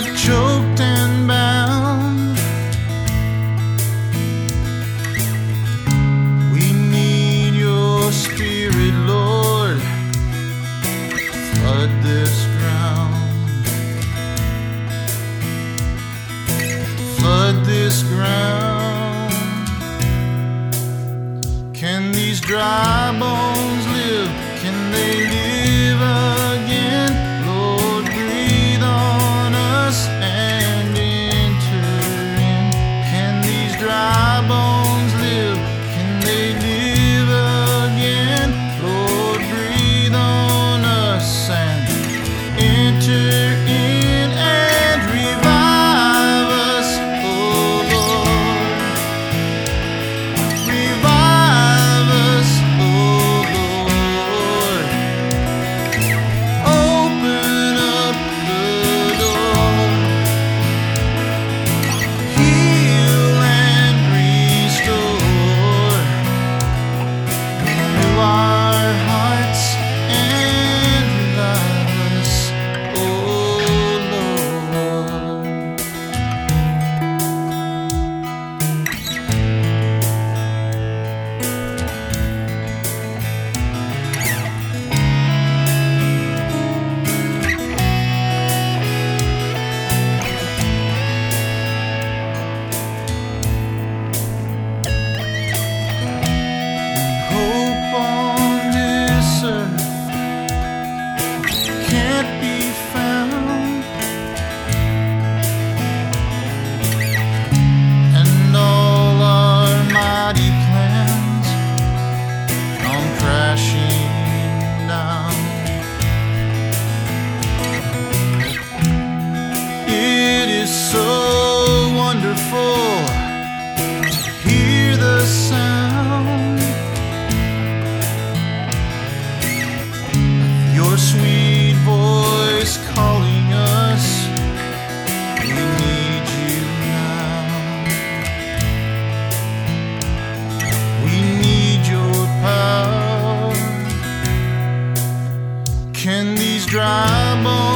choked and bound. We need your spirit, Lord. Flood this ground. Flood this ground. Can these dry dry on.